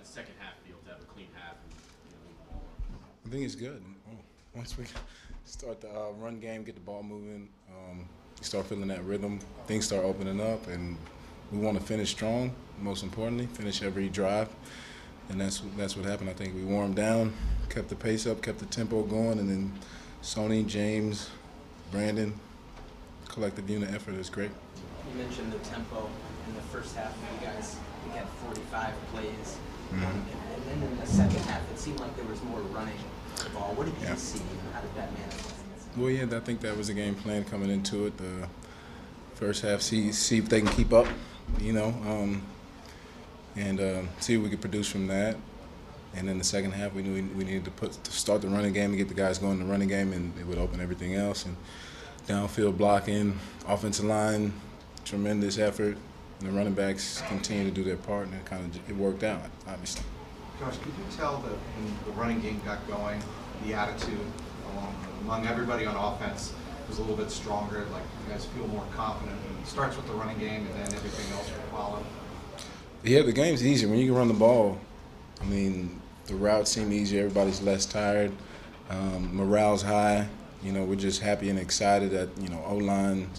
that second half feel to have a clean half? And, you know, I think it's good. Oh, Once we start the uh, run game, get the ball moving, um, start feeling that rhythm, things start opening up, and we want to finish strong. Most importantly, finish every drive, and that's that's what happened. I think we warmed down, kept the pace up, kept the tempo going, and then Sony, James, Brandon, collective unit effort is great. You mentioned the tempo in the first half. You guys we had 45 plays, Mhm. um, and, then in the second half, it seemed like there was more running the ball. What did you Yeah. see, and how did that manifest? Well, yeah, I think that was the game plan coming into it. The first half, see see if they can keep up, you know, um, and uh, see what we could produce from that. And then the second half, we knew we, we needed to put to start the running game and get the guys going in the running game, and it would open everything else. And downfield blocking, offensive line, tremendous effort. And the running backs continue to do their part, and it kind of it worked out, obviously. Josh, could you tell that when the running game got going, the attitude along, among everybody on offense was a little bit stronger, like you guys feel more confident? It starts with the running game and then everything else will follow. Yeah, the game's easier when you can run the ball. I mean, the routes seem easier. Everybody's less tired. Um, morale's high. You know, we're just happy and excited that you know O line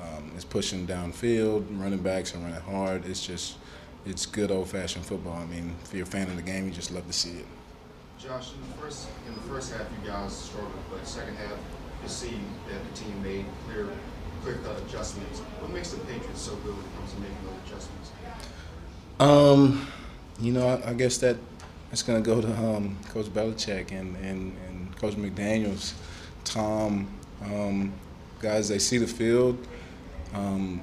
um, is pushing downfield. Running backs are running hard. It's just, it's good old-fashioned football. I mean, if you're a fan of the game, you just love to see it. Josh, in the first in the first half, you guys struggled, but second half, you see that the team made clear, cut adjustments. What makes the Patriots so good when it comes to making those adjustments? Um, you know, I, I guess that that's gonna go to um, Coach Belichick and, and, and Coach McDaniels, Tom, um, guys. They see the field. Um,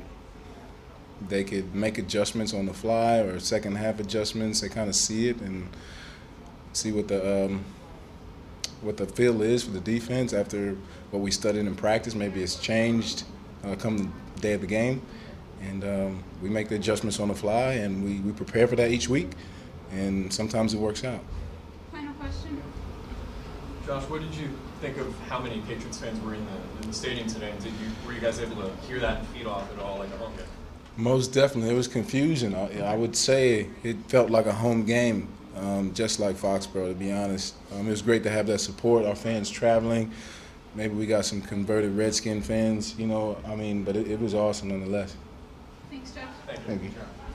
they could make adjustments on the fly or second half adjustments. They kind of see it and see what the um, what the feel is for the defense after what we studied in practice. Maybe it's changed uh, come the day of the game, and um, we make the adjustments on the fly, and we, we prepare for that each week, and sometimes it works out. Final question. Josh, what did you think of how many Patriots fans were in the, in the stadium today? And did you were you guys able to hear that and feed off it all like a home game? Most definitely, it was confusion. I, I would say it felt like a home game, um, just like Foxborough. To be honest, um, it was great to have that support. Our fans traveling. Maybe we got some converted Redskin fans. You know, I mean, but it, it was awesome nonetheless. Thanks, Jeff. Thank you. Thank you. Josh.